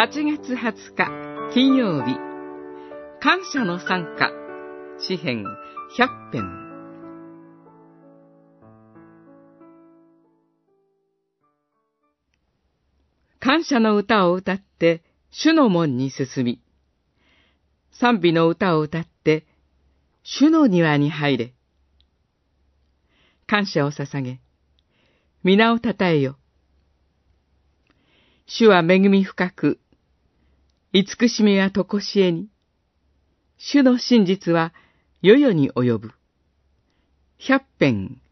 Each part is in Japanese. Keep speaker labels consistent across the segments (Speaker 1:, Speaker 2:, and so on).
Speaker 1: 8月20日金曜日。感謝の参加。詩編100編。感謝の歌を歌って主の門に進み。賛美の歌を歌って主の庭に入れ。感謝を捧げ。皆をたたえよ。主は恵み深く、慈しみはとこしえに、主の真実は世々に及ぶ。百編、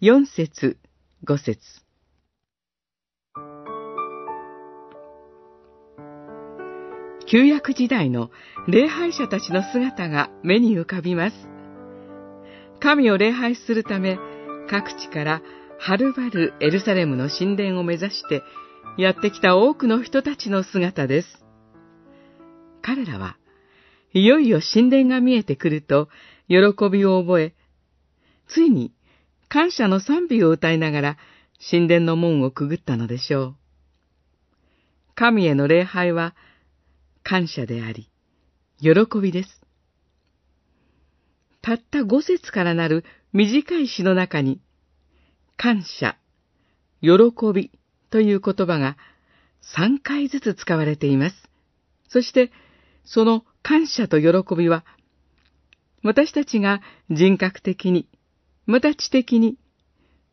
Speaker 1: 四節、五節。旧約時代の礼拝者たちの姿が目に浮かびます。神を礼拝するため、各地からはるばるエルサレムの神殿を目指してやってきた多くの人たちの姿です。彼らは、いよいよ神殿が見えてくると、喜びを覚え、ついに感謝の賛美を歌いながら神殿の門をくぐったのでしょう。神への礼拝は感謝であり、喜びです。たった五節からなる短い詩の中に、感謝、喜び、という言葉が3回ずつ使われています。そして、その感謝と喜びは、私たちが人格的に、また知的に、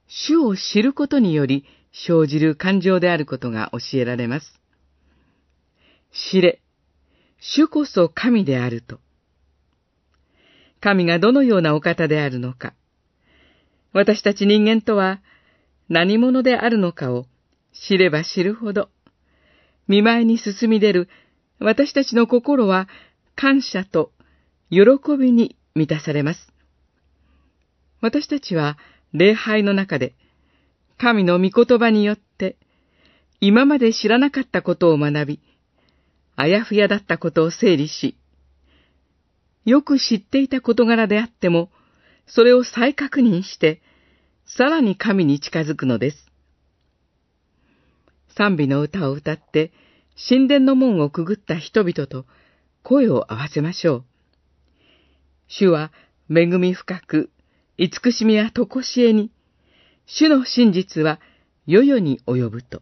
Speaker 1: 主を知ることにより生じる感情であることが教えられます。知れ、主こそ神であると。神がどのようなお方であるのか、私たち人間とは何者であるのかを知れば知るほど、見舞いに進み出る私たちの心は感謝と喜びに満たされます。私たちは礼拝の中で神の御言葉によって今まで知らなかったことを学び、あやふやだったことを整理し、よく知っていた事柄であっても、それを再確認して、さらに神に近づくのです。賛美の歌を歌って、神殿の門をくぐった人々と声を合わせましょう。主は恵み深く、慈しみはとこしえに、主の真実は世々に及ぶと。